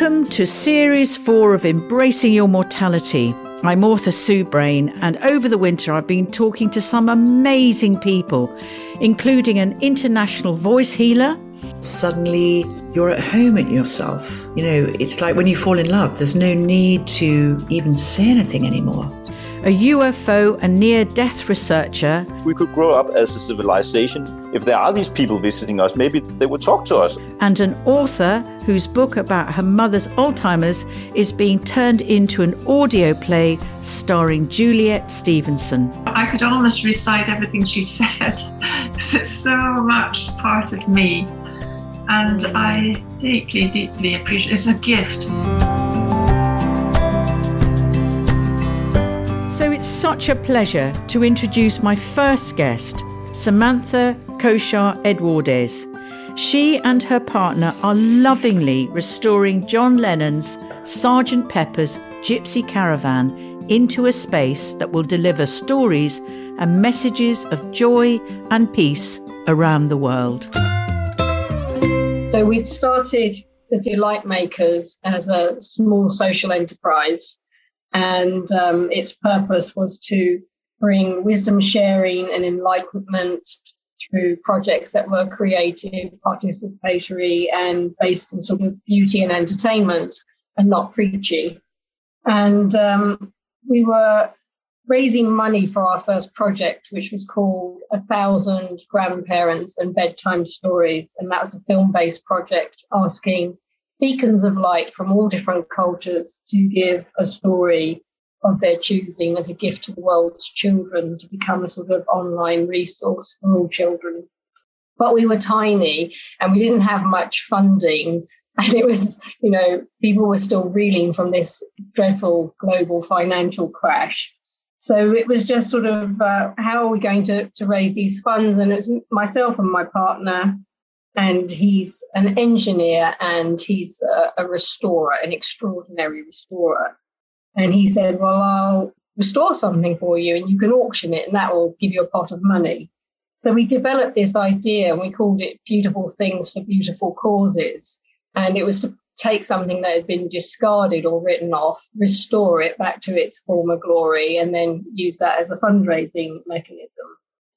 Welcome to Series 4 of Embracing Your Mortality. I'm author Sue Brayne, and over the winter I've been talking to some amazing people, including an international voice healer. Suddenly you're at home in yourself. You know, it's like when you fall in love, there's no need to even say anything anymore a UFO and near death researcher. If we could grow up as a civilization, if there are these people visiting us, maybe they would talk to us. And an author whose book about her mother's Alzheimer's is being turned into an audio play starring Juliet Stevenson. I could almost recite everything she said it's so much part of me. And I deeply, deeply appreciate it. It's a gift. So it's such a pleasure to introduce my first guest, Samantha Koshare Edouardes. She and her partner are lovingly restoring John Lennon's Sgt. Pepper's Gypsy Caravan into a space that will deliver stories and messages of joy and peace around the world. So we'd started the Delight Makers as a small social enterprise and um, its purpose was to bring wisdom sharing and enlightenment through projects that were creative, participatory, and based in sort of beauty and entertainment and not preachy. And um, we were raising money for our first project, which was called A Thousand Grandparents and Bedtime Stories. And that was a film based project asking beacons of light from all different cultures to give a story of their choosing as a gift to the world's children to become a sort of online resource for all children. But we were tiny and we didn't have much funding. And it was, you know, people were still reeling from this dreadful global financial crash. So it was just sort of uh, how are we going to, to raise these funds? And it was myself and my partner and he's an engineer and he's a, a, restorer, an extraordinary restorer. And he said, Well, I'll restore something for you and you can auction it and that will give you a pot of money. So we developed this idea and we called it Beautiful Things for Beautiful Causes. And it was to take something that had been discarded or written off, restore it back to its former glory, and then use that as a fundraising mechanism.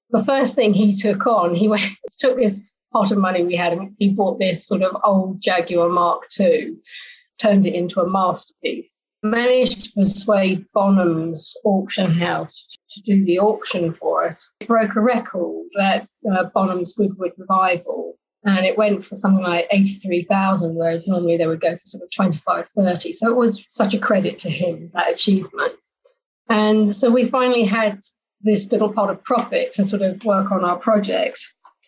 The first thing he took on, he went, took this pot of money we had, and he bought this sort of old Jaguar Mark II, turned it into a masterpiece. Managed to persuade Bonham's auction house to do the auction for us. It broke a record at uh, Bonham's Goodwood Revival, and it went for something like 83,000, whereas normally they would go for sort of 25, 30. So it was such a credit to him, that achievement. And so we finally had this little pot of profit to sort of work on our project.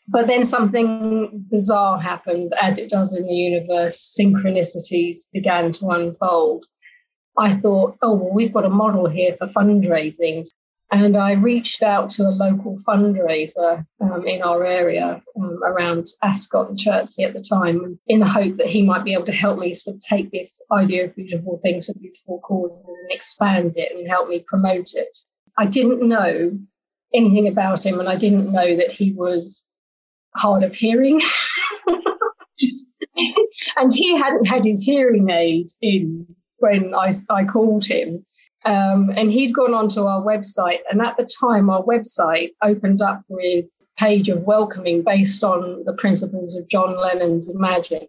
But then something bizarre happened, as it does in the universe. Synchronicities began to unfold. I thought, oh, well, we've got a model here for fundraising. And I reached out to a local fundraiser um, in our area um, around Ascot and Chertsey at the time, in the hope that he might be able to help me sort of take this idea of beautiful things for beautiful causes and expand it and help me promote it. I didn't know anything about him, and I didn't know that he was hard of hearing. and he hadn't had his hearing aid in when I, I called him. Um, and he'd gone onto our website, and at the time, our website opened up with page of welcoming based on the principles of John Lennon's Imagine.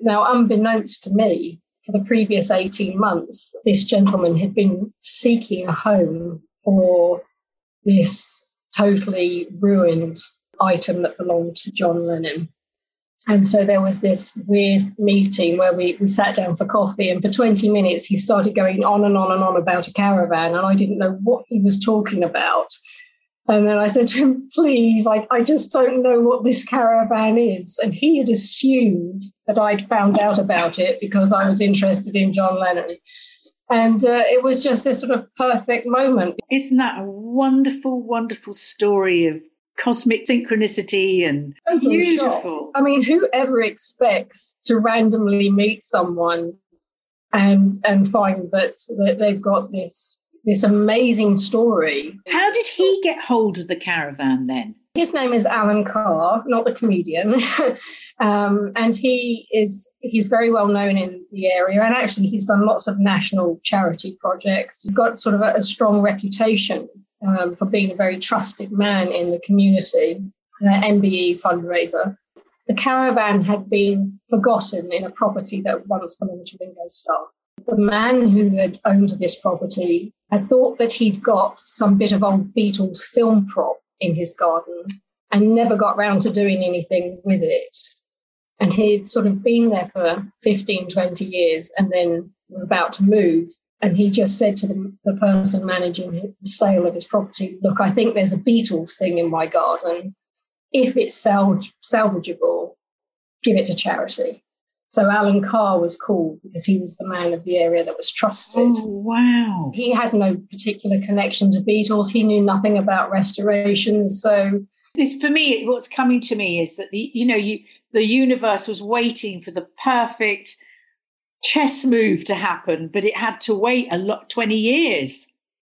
Now, unbeknownst to me, for the previous 18 months, this gentleman had been seeking a home for this totally ruined item that belonged to John Lennon. And so there was this weird meeting where we, we sat down for coffee, and for 20 minutes he started going on and on and on about a caravan, and I didn't know what he was talking about. And then I said to him, please, I, I just don't know what this caravan is. And he had assumed that I'd found out about it because I was interested in John Lennon. And uh, it was just this sort of perfect moment. Isn't that a wonderful, wonderful story of cosmic synchronicity and Total beautiful? Shock. I mean, whoever expects to randomly meet someone and and find that, that they've got this this amazing story. How did he get hold of the caravan then? His name is Alan Carr, not the comedian. um, and he is he's very well known in the area. And actually, he's done lots of national charity projects. He's got sort of a, a strong reputation um, for being a very trusted man in the community, uh, MBE fundraiser. The caravan had been forgotten in a property that once belonged to Ringo Starr. The man who had owned this property had thought that he'd got some bit of old Beatles film prop in his garden and never got round to doing anything with it. And he'd sort of been there for 15, 20 years and then was about to move. And he just said to the, the person managing the sale of his property, Look, I think there's a Beatles thing in my garden. If it's salv- salvageable, give it to charity. So Alan Carr was called because he was the man of the area that was trusted. Oh, wow. He had no particular connection to Beatles. He knew nothing about restoration. So this, for me, what's coming to me is that the you know you the universe was waiting for the perfect chess move to happen, but it had to wait a lot twenty years.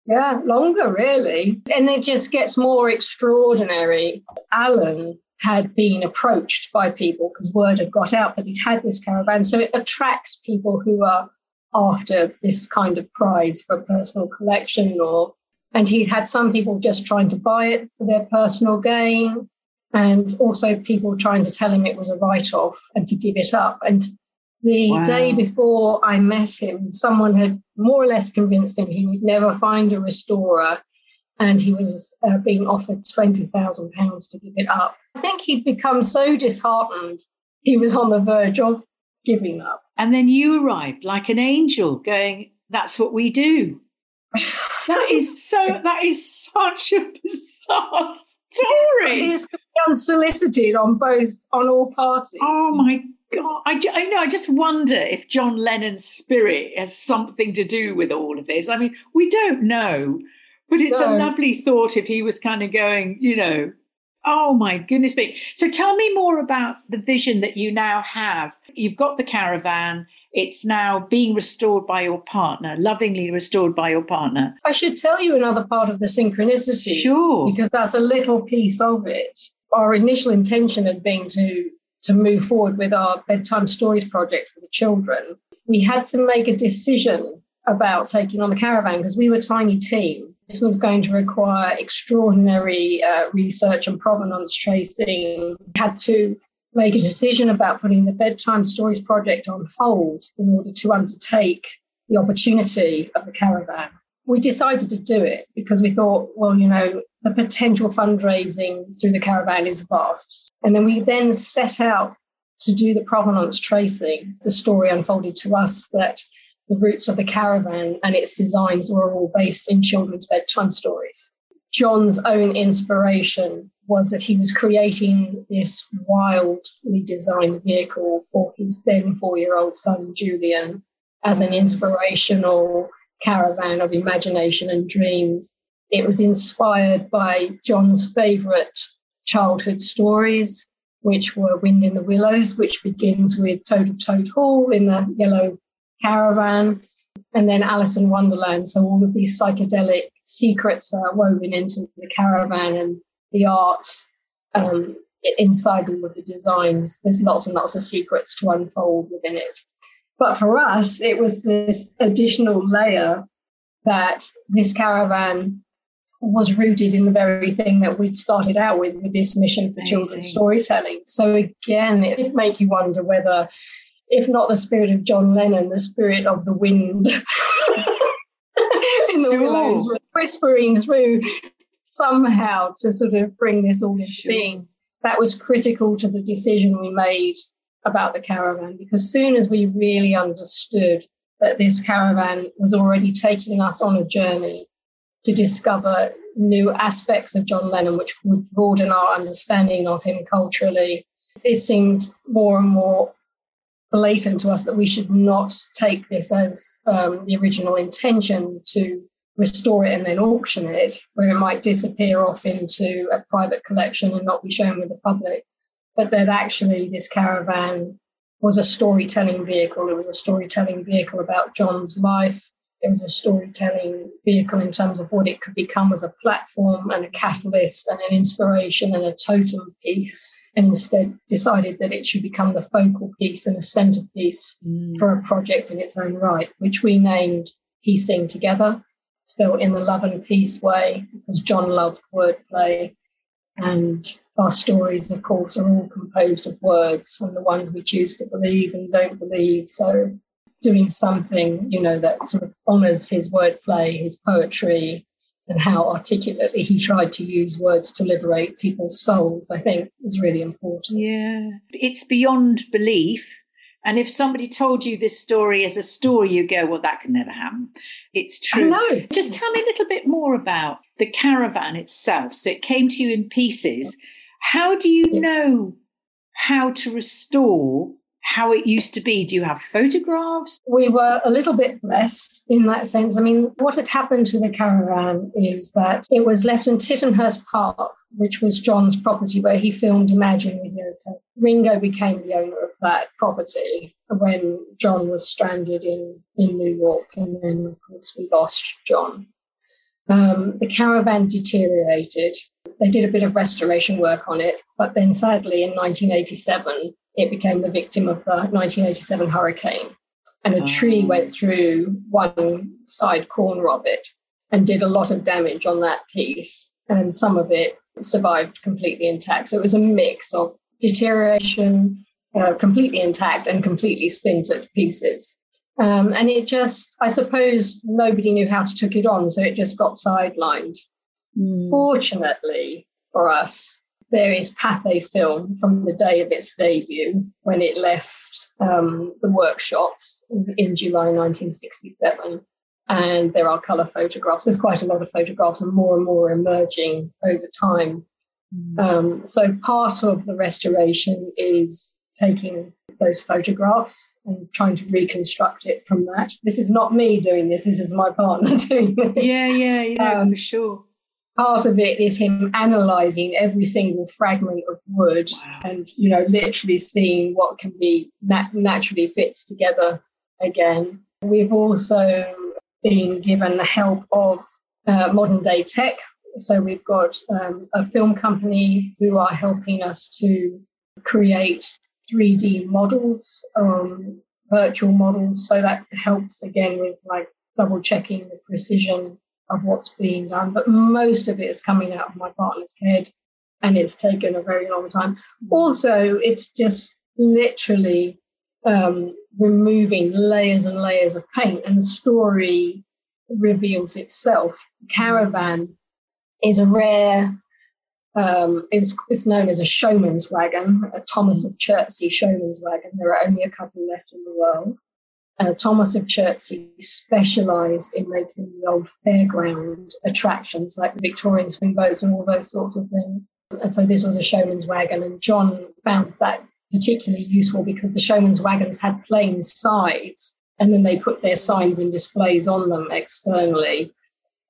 Yeah, longer really, and it just gets more extraordinary. Alan had been approached by people because word had got out that he'd had this caravan. So it attracts people who are after this kind of prize for personal collection or and he'd had some people just trying to buy it for their personal gain and also people trying to tell him it was a write-off and to give it up and the wow. day before I met him, someone had more or less convinced him he would never find a restorer and he was uh, being offered £20,000 to give it up. I think he'd become so disheartened, he was on the verge of giving up. And then you arrived like an angel going, That's what we do. that is so, that is such a bizarre story. It's, it's unsolicited on both, on all parties. Oh my God, I, I know. I just wonder if John Lennon's spirit has something to do with all of this. I mean, we don't know, but it's no. a lovely thought if he was kind of going, you know, oh my goodness me. So tell me more about the vision that you now have. You've got the caravan. It's now being restored by your partner, lovingly restored by your partner. I should tell you another part of the synchronicity. Sure. Because that's a little piece of it. Our initial intention had been to to move forward with our bedtime stories project for the children. We had to make a decision about taking on the caravan because we were a tiny team this was going to require extraordinary uh, research and provenance tracing. We had to make a decision about putting the Bedtime Stories project on hold in order to undertake the opportunity of the caravan. We decided to do it because we thought, well, you know, the potential fundraising through the caravan is vast. And then we then set out to do the provenance tracing. The story unfolded to us that the roots of the caravan and its designs were all based in children's bedtime stories. John's own inspiration was that he was creating this wildly designed vehicle for his then four year old son, Julian, as an inspirational caravan of imagination and dreams. It was inspired by John's favourite childhood stories, which were Wind in the Willows, which begins with Toad of Toad Hall in the yellow Caravan, and then Alice in Wonderland. So all of these psychedelic secrets are woven into the caravan and the art um, inside all of the designs. There's lots and lots of secrets to unfold within it. But for us, it was this additional layer that this caravan was rooted in the very thing that we'd started out with, with this mission for Amazing. children's storytelling. So again, it would make you wonder whether if not the spirit of John Lennon, the spirit of the wind in the sure. willows, whispering through somehow to sort of bring this all into sure. being. That was critical to the decision we made about the caravan because soon as we really understood that this caravan was already taking us on a journey to discover new aspects of John Lennon, which would broaden our understanding of him culturally, it seemed more and more blatant to us that we should not take this as um, the original intention to restore it and then auction it, where it might disappear off into a private collection and not be shown with the public. But that actually this caravan was a storytelling vehicle. It was a storytelling vehicle about John's life it was a storytelling vehicle in terms of what it could become as a platform and a catalyst and an inspiration and a totem piece, and instead decided that it should become the focal piece and a centerpiece mm. for a project in its own right, which we named Peacing Together, spelled in the love and peace way, because John loved wordplay. And our stories, of course, are all composed of words and the ones we choose to believe and don't believe. So doing something, you know, that sort of honors his wordplay, his poetry, and how articulately he tried to use words to liberate people's souls, I think is really important. Yeah. It's beyond belief. And if somebody told you this story as a story, you go, well, that can never happen. It's true. No. Just tell me a little bit more about the caravan itself. So it came to you in pieces. How do you yeah. know how to restore how it used to be? Do you have photographs? We were a little bit blessed in that sense. I mean, what had happened to the caravan is that it was left in Tittenhurst Park, which was John's property where he filmed Imagine with Yoko. Ringo became the owner of that property when John was stranded in, in New York. And then, of course, we lost John. Um, the caravan deteriorated. They did a bit of restoration work on it, but then sadly in 1987, it became the victim of the 1987 hurricane. And a tree ah. went through one side corner of it and did a lot of damage on that piece. And some of it survived completely intact. So it was a mix of deterioration, uh, completely intact, and completely splintered pieces. Um, and it just, I suppose, nobody knew how to took it on, so it just got sidelined. Mm. Fortunately for us, there is Pathé film from the day of its debut when it left um, the workshops in, July 1967. And there are colour photographs. There's quite a lot of photographs and more and more emerging over time. Mm. Um, so part of the restoration is taking those photographs and trying to reconstruct it from that. This is not me doing this. This is my partner doing this. Yeah, yeah, yeah, um, for sure part of it is him analyzing every single fragment of wood wow. and you know literally seeing what can be nat- naturally fits together again. We've also been given the help of uh, modern day tech. So we've got um, a film company who are helping us to create 3d models um, virtual models. So that helps again with like double checking the precision of what's being done, but most of it is coming out of my partner's head and it's taken a very long time. Also, it's just literally um, removing layers and layers of paint, and the story reveals itself. Caravan is a rare, um, it's, it's known as a showman's wagon, a Thomas of Chertsey showman's wagon. There are only a couple left in the world. Uh, Thomas of Chertsey specialised in making the old fairground attractions like the Victorian swing boats and all those sorts of things. And so this was a showman's wagon, and John found that particularly useful because the showman's wagons had plain sides, and then they put their signs and displays on them externally.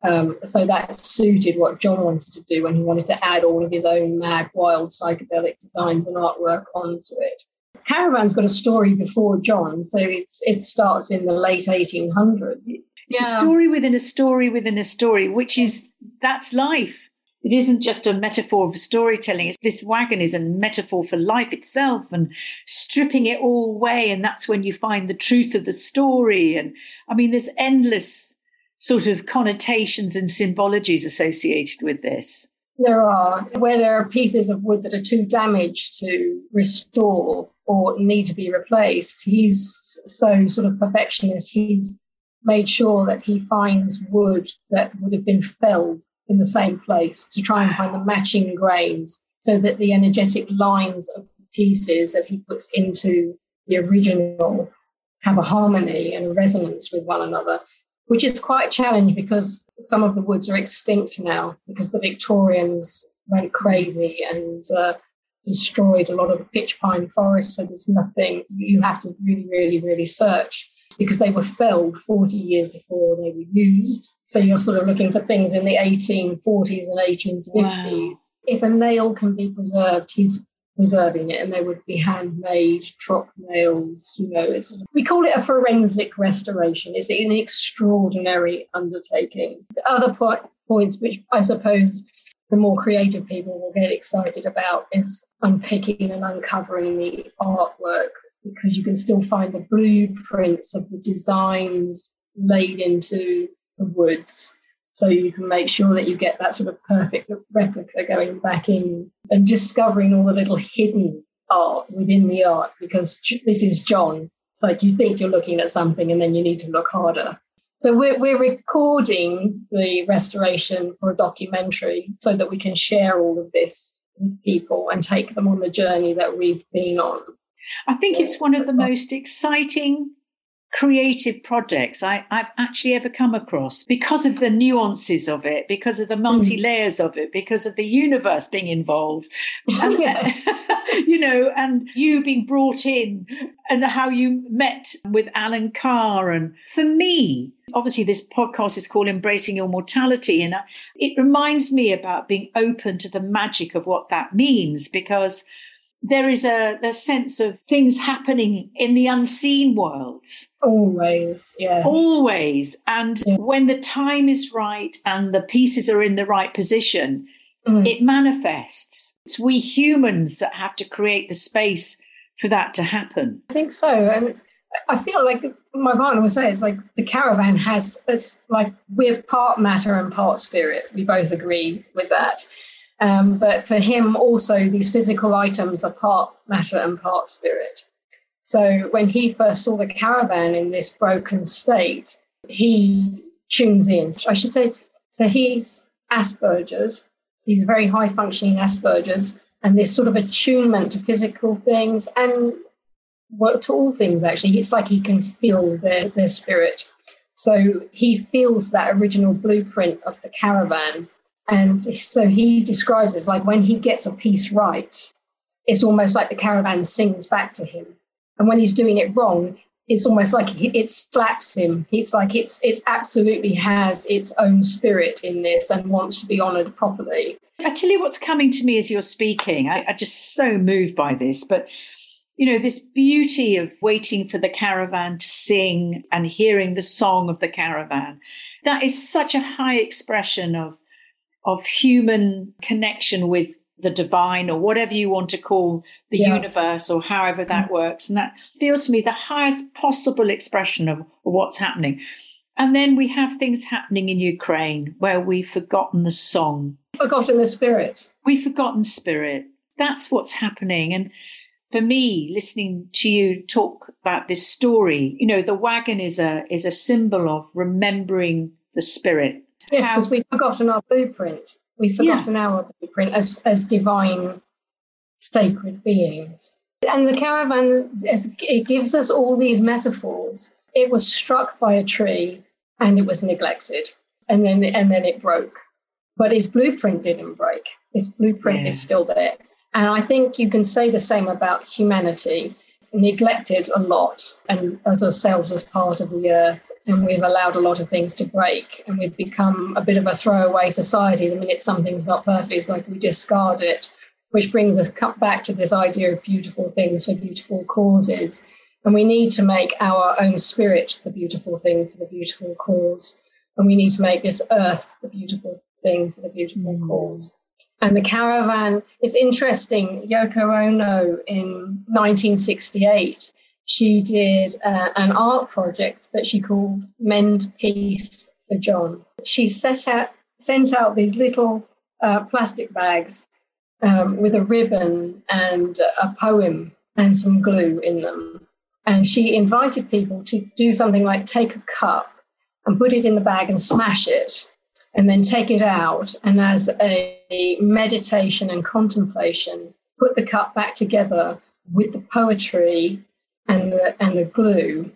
Um, so that suited what John wanted to do when he wanted to add all of his own mad, wild psychedelic designs and artwork onto it. Caravan's got a story before John, so it's it starts in the late 1800s. It's yeah. a story within a story within a story, which is that's life. It isn't just a metaphor for storytelling. It's, this wagon is a metaphor for life itself and stripping it all away. And that's when you find the truth of the story. And I mean, there's endless sort of connotations and symbologies associated with this. There are, where there are pieces of wood that are too damaged to restore or need to be replaced. He's so sort of perfectionist. He's made sure that he finds wood that would have been felled in the same place to try and find the matching grains so that the energetic lines of pieces that he puts into the original have a harmony and a resonance with one another which is quite a challenge because some of the woods are extinct now because the Victorians went crazy and uh, destroyed a lot of the pitch pine forests. So there's nothing, you have to really, really, really search because they were felled 40 years before they were used. So you're sort of looking for things in the 1840s and 1850s. Wow. If a nail can be preserved, he's preserving it and they would be handmade trop nails you know it's we call it a forensic restoration it's an extraordinary undertaking the other point, points which i suppose the more creative people will get excited about is unpicking and uncovering the artwork because you can still find the blueprints of the designs laid into the woods so you can make sure that you get that sort of perfect replica going back in and discovering all the little hidden art within the art because this is John. It's like you think you're looking at something and then you need to look harder. So we're, we're recording the restoration for a documentary so that we can share all of this with people and take them on the journey that we've been on. I think it's one of the most exciting creative projects I, have actually ever come across because of the nuances of it, because of the hmm. multi layers of it, because of the universe being involved. And, yes. you know, and you being brought in and how you met with Alan Carr. And for me, obviously, this podcast is called Embracing Your Mortality. And it reminds me about being open to the magic of what that means because there is a, a sense of things happening in the unseen worlds. Always, yes. Always. And yeah. when the time is right and the pieces are in the right position, mm. it manifests. It's we humans that have to create the space for that to happen. I think so. And I feel like my partner would say it's like the caravan has it's like we're part matter and part spirit. We both agree with that. Um, but for him, also, these physical items are part matter and part spirit. So when he first saw the caravan in this broken state, he tunes in. I should say, so he's Asperger's. So he's very high functioning Asperger's, and this sort of attunement to physical things and well, to all things actually. It's like he can feel their, their spirit. So he feels that original blueprint of the caravan and so he describes it like when he gets a piece right, it's almost like the caravan sings back to him. And when he's doing it wrong, it's almost like it slaps him. It's like it's it's absolutely has its own spirit in this and wants to be honoured properly. I you what's coming to me as you're speaking. I, I'm just so moved by this, but you know, this beauty of waiting for the caravan to sing and hearing the song of the caravan. That is such a high expression of of human connection with the divine or whatever you want to call the yeah. universe or however that mm-hmm. works. And that feels to me the highest possible expression of, of what's happening. And then we have things happening in Ukraine where we've forgotten the song. Forgotten the spirit. We've forgotten spirit. That's what's happening. And for me, listening to you talk about this story, you know, the wagon is a is a symbol of remembering the spirit Yes, because we've forgotten our blueprint. We've forgotten yeah. our blueprint as, as divine, sacred beings. And the caravan, it gives us all these metaphors. It was struck by a tree and it was neglected, and then and then it broke. But its blueprint didn't break. Its blueprint yeah. is still there. And I think you can say the same about humanity. Neglected a lot and as ourselves as part of the earth and we've allowed a lot of things to break and we've become a bit of a throwaway society the minute something's not perfect. It's like we discard it which brings us back to this idea of beautiful things for beautiful causes. And we need to make our own spirit the beautiful thing for the beautiful cause. And we need to make this earth the beautiful thing for the beautiful mm. cause and the caravan is interesting. Yoko Ono in 1968, she did uh, an art project that she called Mend Peace for John. She set out, sent out these little uh, plastic bags um, with a ribbon and a poem and some glue in them. And she invited people to do something like take a cup and put it in the bag and smash it and then take it out and as a meditation and contemplation put the cup back together with the poetry and the and the glue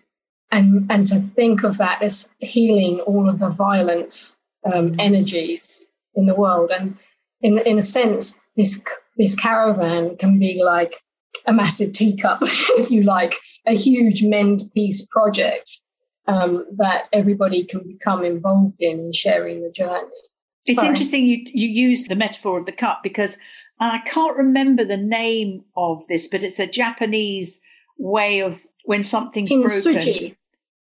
and and to think of that as healing all of the violent um, energies in the world. And in in a sense this this caravan can be like a massive teacup if you like a huge mend peace project um, that everybody can become involved in in sharing the journey. It's Sorry. interesting you you use the metaphor of the cup because I can't remember the name of this, but it's a Japanese way of when something's broken.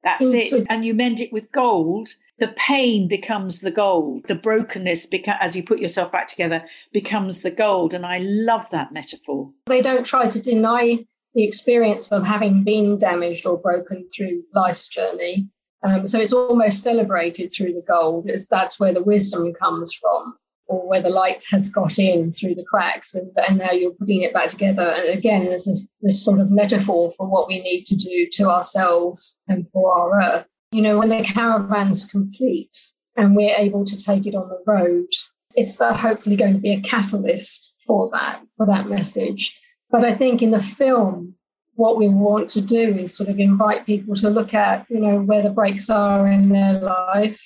That's it. And you mend it with gold. The pain becomes the gold. The brokenness, beca- as you put yourself back together, becomes the gold. And I love that metaphor. They don't try to deny the experience of having been damaged or broken through life's journey. Um, so it's almost celebrated through the gold, as that's where the wisdom comes from or where the light has got in through the cracks and, and now you're putting it back together. And again, there's this, this sort of metaphor for what we need to do to ourselves and for our earth. You know, when the caravan's complete and we're able to take it on the road, it's hopefully going to be a catalyst for that, for that message. But I think in the film, what we want to do is sort of invite people to look at, you know, where the breaks are in their life,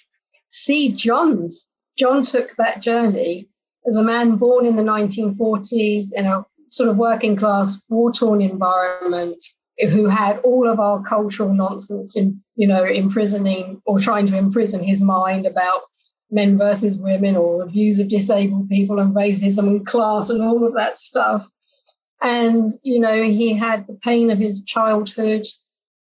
see John's John took that journey as a man born in the 1940s in a sort of working class, war torn environment who had all of our cultural nonsense in, you know, imprisoning or trying to imprison his mind about men versus women or the views of disabled people and racism and class and all of that stuff. And, you know, he had the pain of his childhood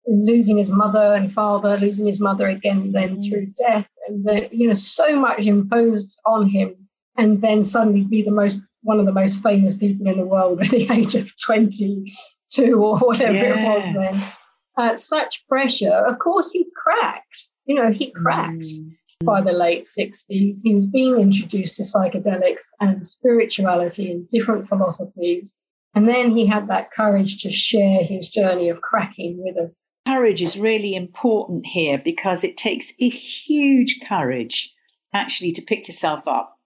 losing his mother and father, losing his mother again, then mm. through death, and the, you know, so much imposed on him, and then suddenly be the most one of the most famous people in the world at the age of twenty two or whatever yeah. it was then. Uh, such pressure. Of course, he cracked. You know, he cracked. Mm. By the late 60s, he was being introduced to psychedelics and spirituality and different philosophies and then he had that courage to share his journey of cracking with us. Courage is really important here because it takes a huge courage actually to pick yourself up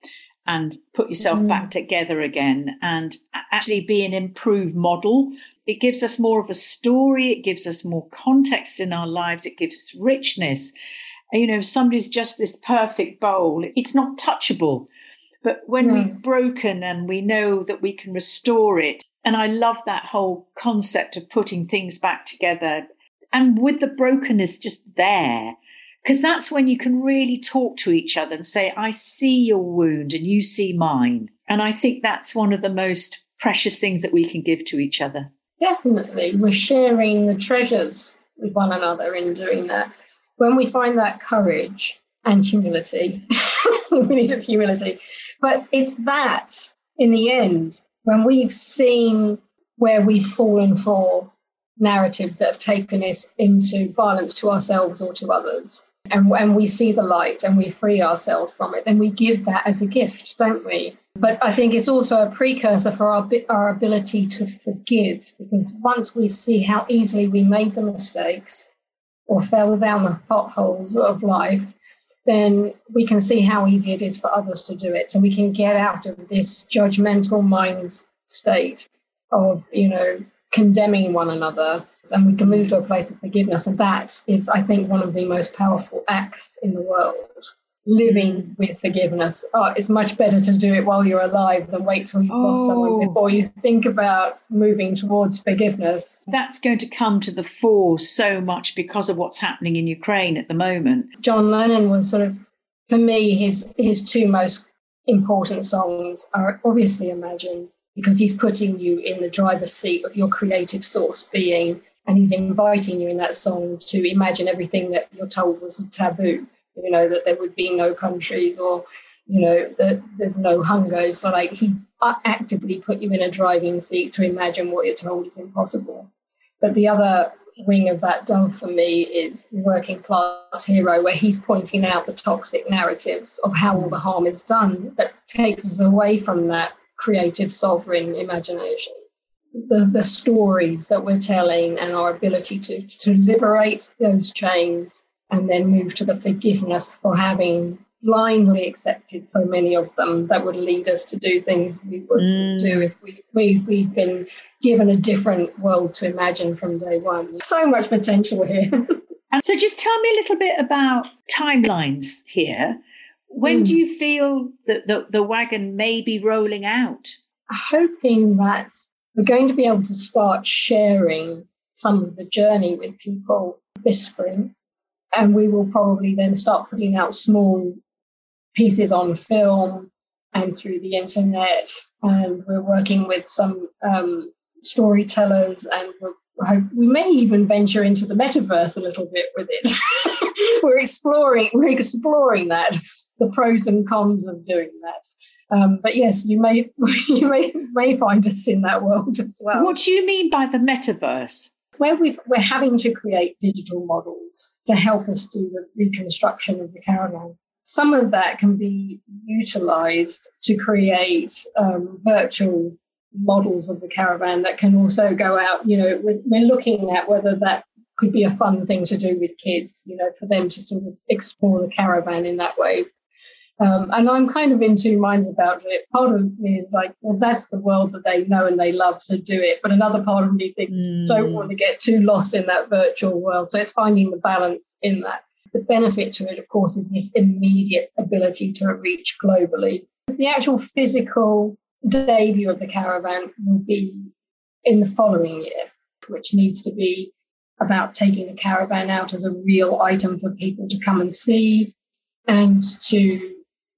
and put yourself mm. back together again and actually be an improved model. It gives us more of a story, it gives us more context in our lives, it gives us richness. You know, if somebody's just this perfect bowl, it's not touchable. But when no. we've broken and we know that we can restore it, and I love that whole concept of putting things back together and with the brokenness just there. Because that's when you can really talk to each other and say, I see your wound and you see mine. And I think that's one of the most precious things that we can give to each other. Definitely. We're sharing the treasures with one another in doing that. When we find that courage and humility, we need humility, but it's that in the end when we've seen where we've fallen for narratives that have taken us into violence to ourselves or to others, and when we see the light and we free ourselves from it, then we give that as a gift, don't we? But I think it's also a precursor for our, our ability to forgive, because once we see how easily we made the mistakes or fell down the potholes of life, then we can see how easy it is for others to do it. So we can get out of this judgmental mind state of, you know, condemning one another and we can move to a place of forgiveness. And that is, I think, one of the most powerful acts in the world. Living with forgiveness. Oh, it's much better to do it while you're alive than wait till you've oh. lost someone oh. before you think about moving towards forgiveness. That's going to come to the fore so much because of what's happening in Ukraine at the moment. John Lennon was sort of, for me, his his two most important songs are obviously Imagine because he's putting you in the driver's seat of your creative source being and he's inviting you in that song to imagine everything that you're told was taboo you know that there would be no countries or you know that there's no hunger so like he actively put you in a driving seat to imagine what you're told is impossible but the other wing of that dove for me is working class hero where he's pointing out the toxic narratives of how all the harm is done that takes us away from that creative sovereign imagination. The, the stories that we're telling and our ability to, to liberate those chains and then move to the forgiveness for having blindly accepted so many of them that would lead us to do things we wouldn't mm. do if we, we, we've been given a different world to imagine from day one. So much potential here. and so just tell me a little bit about timelines here. When mm. do you feel that the, the wagon may be rolling out? Hoping that we're going to be able to start sharing some of the journey with people this spring. And we will probably then start putting out small pieces on film and through the internet. And we're working with some um, storytellers, and we may even venture into the metaverse a little bit with it. we're exploring, we're exploring that, the pros and cons of doing that. Um, but yes, you may you may may find us in that world as well. What do you mean by the metaverse? Where we are having to create digital models to help us do the reconstruction of the caravan some of that can be utilized to create um, virtual models of the caravan that can also go out. You know, we're, we're, looking at whether that could be a fun thing to do with kids, you know, for them to sort of explore the caravan in that way. Um, and I'm kind of in two minds about it. Part of me is like, well, that's the world that they know and they love, so do it. But another part of me thinks, mm. don't want to get too lost in that virtual world. So it's finding the balance in that. The benefit to it, of course, is this immediate ability to reach globally. The actual physical debut of the caravan will be in the following year, which needs to be about taking the caravan out as a real item for people to come and see and to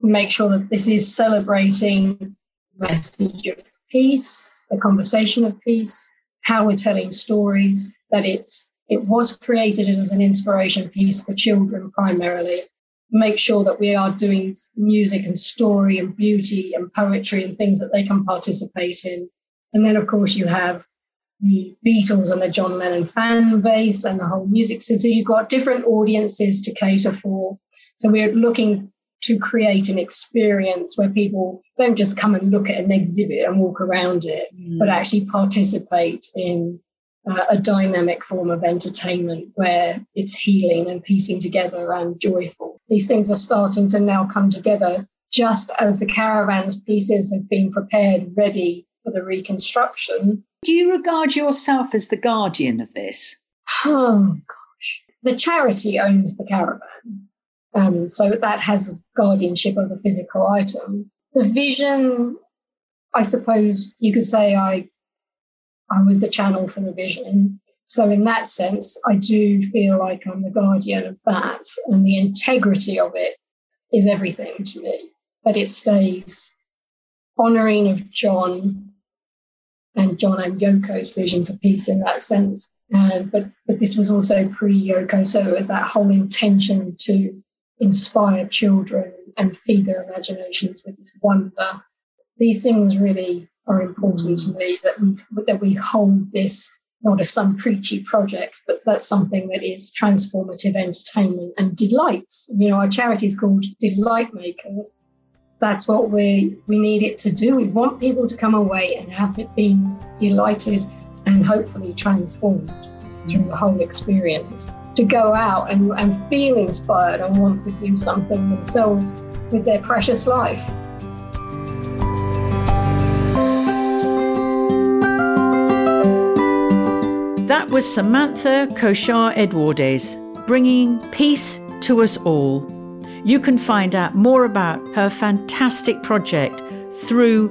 make sure that this is celebrating the message of peace, the conversation of peace, how we're telling stories, that it's it was created as an inspiration piece for children primarily. Make sure that we are doing music and story and beauty and poetry and things that they can participate in. And then, of course, you have the Beatles and the John Lennon fan base and the whole music scene. So you've got different audiences to cater for. So we're looking to create an experience where people don't just come and look at an exhibit and walk around it, mm. but actually participate in uh, a dynamic form of entertainment where it's healing and piecing together and joyful. These things are starting to now come together just as the caravan's pieces have been prepared, ready for the reconstruction. Do you regard yourself as the guardian of this? Oh, gosh. The charity owns the caravan. Um, so that has guardianship of the physical item. The vision, I suppose you could say I I was the channel for the vision. So, in that sense, I do feel like I'm the guardian of that, and the integrity of it is everything to me. But it stays honoring of John and John and Yoko's vision for peace in that sense. Uh, but but this was also pre Yoko, so it was that whole intention to inspire children and feed their imaginations with this wonder. These things really are important to me that we, that we hold this not as some preachy project, but that's something that is transformative entertainment and delights. You know, our charity is called Delight Makers. That's what we we need it to do. We want people to come away and have it been delighted and hopefully transformed through the whole experience. To go out and, and feel inspired and want to do something themselves with their precious life. That was Samantha Koshare Edouardes, bringing peace to us all. You can find out more about her fantastic project through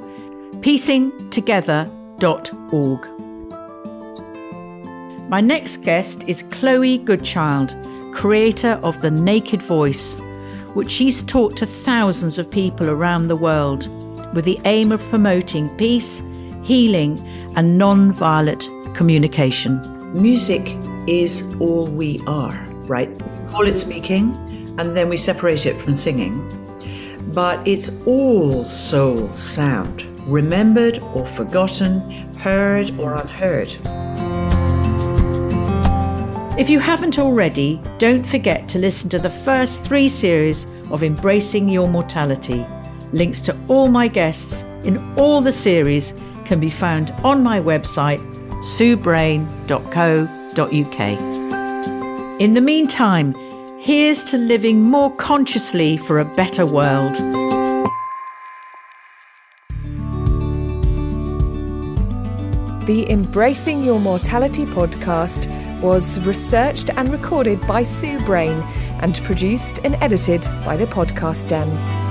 peacingtogether.org. My next guest is Chloe Goodchild, creator of The Naked Voice, which she's taught to thousands of people around the world with the aim of promoting peace, healing, and non violent communication. Music is all we are, right? Call it speaking, and then we separate it from singing. But it's all soul sound, remembered or forgotten, heard or unheard. If you haven't already, don't forget to listen to the first three series of Embracing Your Mortality. Links to all my guests in all the series can be found on my website suebrayne.co.uk. In the meantime, here's to living more consciously for a better world. The Embracing Your Mortality podcast was researched and recorded by Sue Brayne and produced and edited by the Podcast Den.